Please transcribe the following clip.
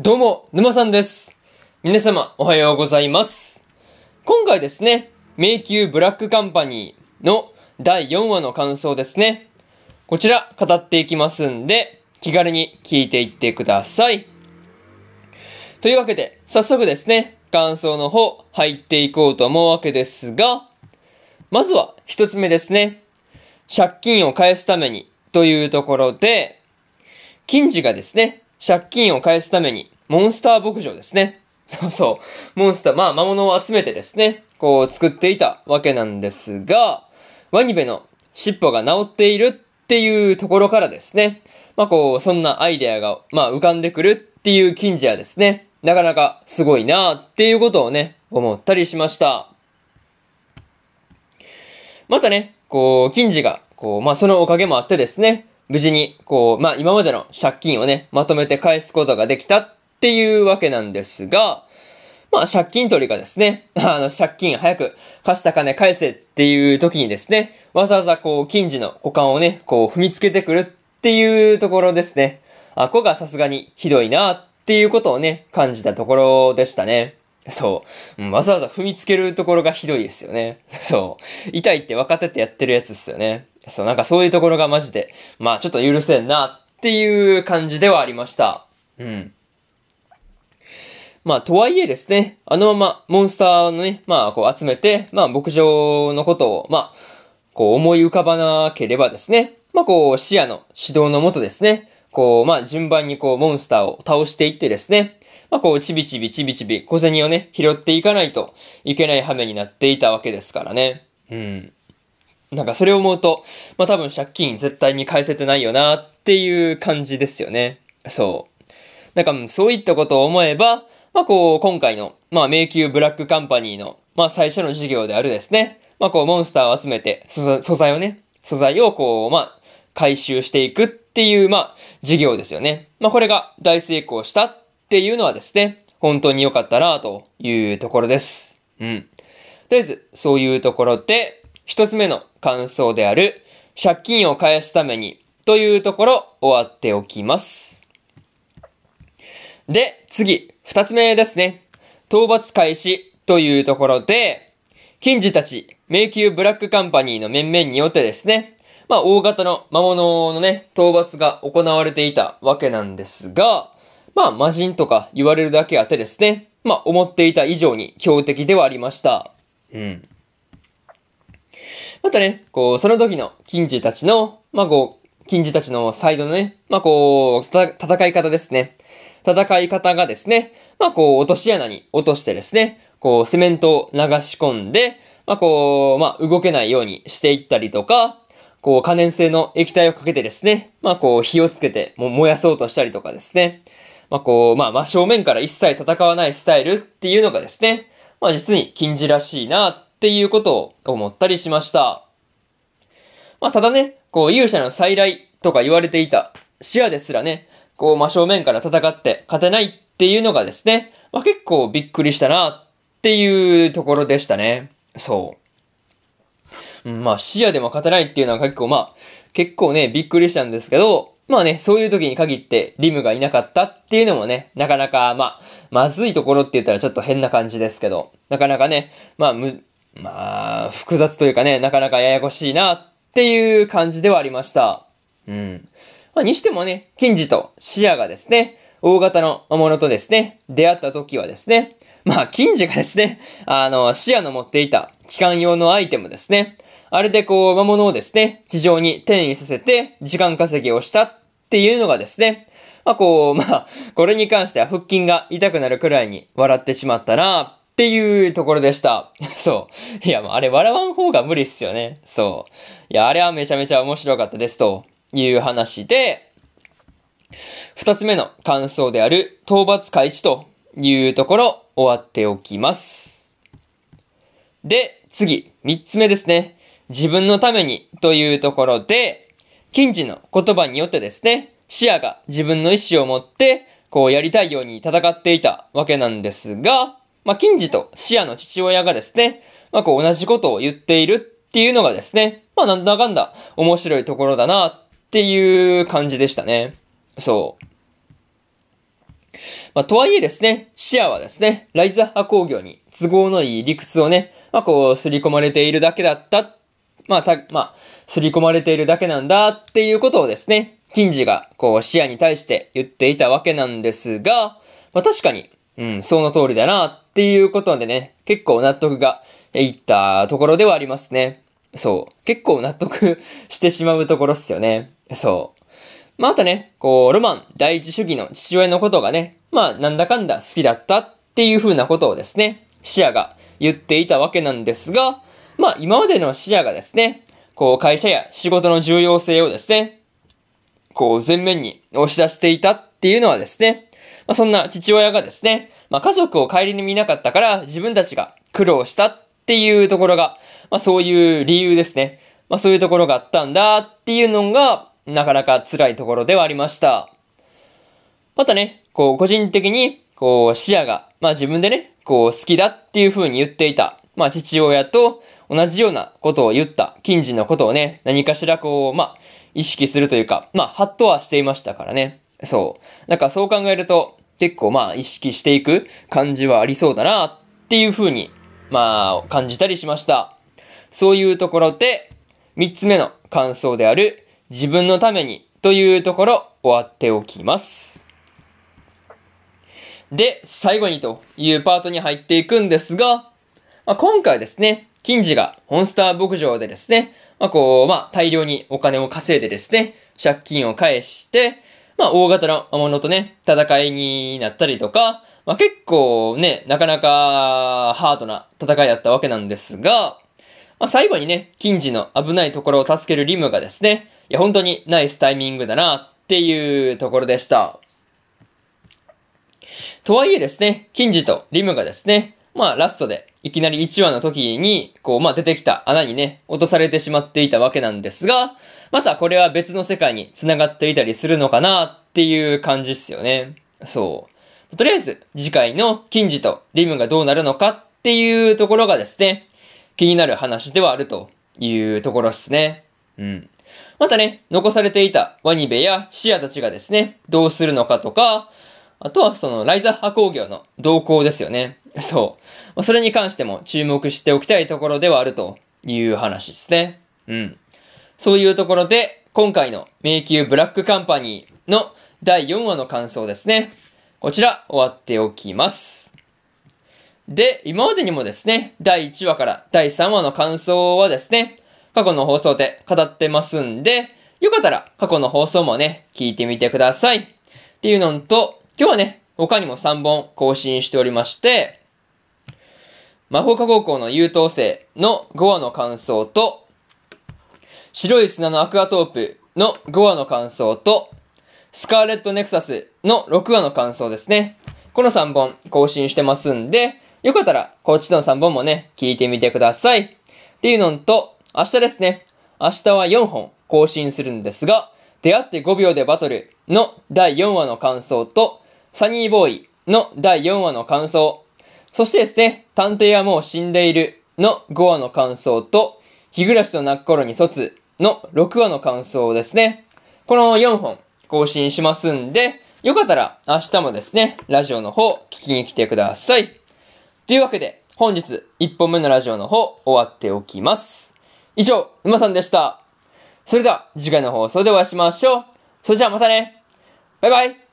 どうも、沼さんです。皆様、おはようございます。今回ですね、迷宮ブラックカンパニーの第4話の感想ですね。こちら、語っていきますんで、気軽に聞いていってください。というわけで、早速ですね、感想の方、入っていこうと思うわけですが、まずは、一つ目ですね。借金を返すために、というところで、金次がですね、借金を返すために、モンスター牧場ですね。そうそう。モンスター、まあ、魔物を集めてですね、こう、作っていたわけなんですが、ワニベの尻尾が治っているっていうところからですね、まあ、こう、そんなアイデアが、まあ、浮かんでくるっていう金次はですね、なかなかすごいなっていうことをね、思ったりしました。またね、こう、金次が、こう、まあ、そのおかげもあってですね、無事に、こう、まあ、今までの借金をね、まとめて返すことができたっていうわけなんですが、まあ、借金取りがですね、あの、借金早く貸した金返せっていう時にですね、わざわざこう、金次の股間をね、こう、踏みつけてくるっていうところですね。あ、こがさすがにひどいなっていうことをね、感じたところでしたね。そう。わざわざ踏みつけるところがひどいですよね。そう。痛いって分かっててやってるやつですよね。そう、なんかそういうところがマジで、まあちょっと許せんなっていう感じではありました。うん。まあ、とはいえですね、あのままモンスターのね、まあ、こう集めて、まあ、牧場のことを、まあ、こう思い浮かばなければですね、まあ、こう、視野の指導のもとですね、こう、まあ、順番にこう、モンスターを倒していってですね、まあ、こう、ちびちびちびちび小銭をね、拾っていかないといけない羽目になっていたわけですからね。うん。なんかそれを思うと、まあ、多分借金絶対に返せてないよなっていう感じですよね。そう。なんかうそういったことを思えば、まあこう、今回の、まあ迷宮ブラックカンパニーの、まあ最初の授業であるですね、まあこう、モンスターを集めて、素素材をね、素材をこう、まあ、回収していくっていう、まあ、授業ですよね。まあこれが大成功したっていうのはですね、本当に良かったなというところです。うん。とりあえず、そういうところで、一つ目の感想である、借金を返すために、というところ、終わっておきます。で、次、二つ目ですね。討伐開始というところで、金次たち、迷宮ブラックカンパニーの面々によってですね、まあ、大型の魔物のね、討伐が行われていたわけなんですが、まあ、魔人とか言われるだけあってですね、まあ、思っていた以上に強敵ではありました。うん。またね、こう、その時の金次たちの、まあ、こう、金次たちのサイドのね、まあ、こう、戦い方ですね。戦い方がですね、まあ、こう、落とし穴に落としてですね、こう、セメントを流し込んで、まあ、こう、まあ、動けないようにしていったりとか、こう、可燃性の液体をかけてですね、まあ、こう、火をつけて、も燃やそうとしたりとかですね。まあ、こう、まあ、真正面から一切戦わないスタイルっていうのがですね、まあ、実に禁じらしいなっていうことを思ったりしました。まあ、ただね、こう、勇者の再来とか言われていた視野ですらね、こう、真正面から戦って勝てないっていうのがですね、まあ、結構びっくりしたなっていうところでしたね。そう。うん、まあ、視野でも勝てないっていうのは結構まあ、結構ね、びっくりしたんですけど、まあね、そういう時に限ってリムがいなかったっていうのもね、なかなか、まあ、まずいところって言ったらちょっと変な感じですけど、なかなかね、まあ、まあ、複雑というかね、なかなかややこしいなっていう感じではありました。うん。まあ、にしてもね、金次と視野がですね、大型の魔物とですね、出会った時はですね、まあ、金次がですね、あの、視野の持っていた機関用のアイテムですね、あれでこう、魔物をですね、地上に転移させて、時間稼ぎをしたっていうのがですね、まあこう、まあ、これに関しては腹筋が痛くなるくらいに笑ってしまったなっていうところでした。そう。いや、もうあれ笑わん方が無理っすよね。そう。いや、あれはめちゃめちゃ面白かったですという話で、二つ目の感想である討伐開始というところ終わっておきます。で、次、三つ目ですね。自分のためにというところで、金次の言葉によってですね、視野が自分の意思を持って、こうやりたいように戦っていたわけなんですが、まあ、金次と視野の父親がですね、まあ、こう同じことを言っているっていうのがですね、まあ、なんだかんだ面白いところだなっていう感じでしたね。そう。まあ、とはいえですね、視野はですね、ライザッハ工業に都合のいい理屈をね、まあ、こう、すり込まれているだけだった。まあ、た、まあ、すり込まれているだけなんだっていうことをですね、金次が、こう、視野に対して言っていたわけなんですが、まあ、確かに、うん、その通りだなっていうことでね、結構納得がいったところではありますね。そう。結構納得してしまうところっすよね。そう。まあ、あとね、こう、ロマン第一主義の父親のことがね、まあ、なんだかんだ好きだったっていう風なことをですね、視野が言っていたわけなんですが、まあ、今までの視野がですね、こう、会社や仕事の重要性をですね、こう、前面に押し出していたっていうのはですね、まあ、そんな父親がですね、まあ、家族を帰りに見なかったから自分たちが苦労したっていうところが、まあ、そういう理由ですね。まあ、そういうところがあったんだっていうのが、なかなか辛いところではありました。またね、こう、個人的に、こう、視野が、まあ自分でね、こう、好きだっていう風に言っていた、まあ父親と同じようなことを言った近似のことをね、何かしらこう、まあ、意識するというか、まあ、ハッとはしていましたからね。そう。なんかそう考えると、結構まあ、意識していく感じはありそうだなっていう風に、まあ、感じたりしました。そういうところで、三つ目の感想である、自分のためにというところ終わっておきます。で、最後にというパートに入っていくんですが、まあ、今回ですね、金次がホンスター牧場でですね、まあ、こう、まあ、大量にお金を稼いでですね、借金を返して、まあ、大型の魔物とね、戦いになったりとか、まあ、結構ね、なかなかハードな戦いだったわけなんですが、まあ、最後にね、金次の危ないところを助けるリムがですね、いや、本当にナイスタイミングだなっていうところでした。とはいえですね、金次とリムがですね、まあラストでいきなり1話の時に、こう、まあ出てきた穴にね、落とされてしまっていたわけなんですが、またこれは別の世界に繋がっていたりするのかなっていう感じっすよね。そう。とりあえず、次回の金次とリムがどうなるのかっていうところがですね、気になる話ではあるというところっすね。うん。またね、残されていたワニベやシアたちがですね、どうするのかとか、あとはそのライザッハ工業の動向ですよね。そう。まそれに関しても注目しておきたいところではあるという話ですね。うん。そういうところで、今回の迷宮ブラックカンパニーの第4話の感想ですね。こちら終わっておきます。で、今までにもですね、第1話から第3話の感想はですね、過去の放送で語ってますんで、よかったら過去の放送もね、聞いてみてください。っていうのと、今日はね、他にも3本更新しておりまして、魔法科高校の優等生の5話の感想と、白い砂のアクアトープの5話の感想と、スカーレットネクサスの6話の感想ですね。この3本更新してますんで、よかったらこっちの3本もね、聞いてみてください。っていうのと、明日ですね。明日は4本更新するんですが、出会って5秒でバトルの第4話の感想と、サニーボーイの第4話の感想、そしてですね、探偵はもう死んでいるの5話の感想と、日暮らしと泣く頃に卒の6話の感想ですね。この4本更新しますんで、よかったら明日もですね、ラジオの方聞きに来てください。というわけで、本日1本目のラジオの方終わっておきます。以上、沼さんでした。それでは、次回の放送でお会いしましょう。それじゃあまたね。バイバイ。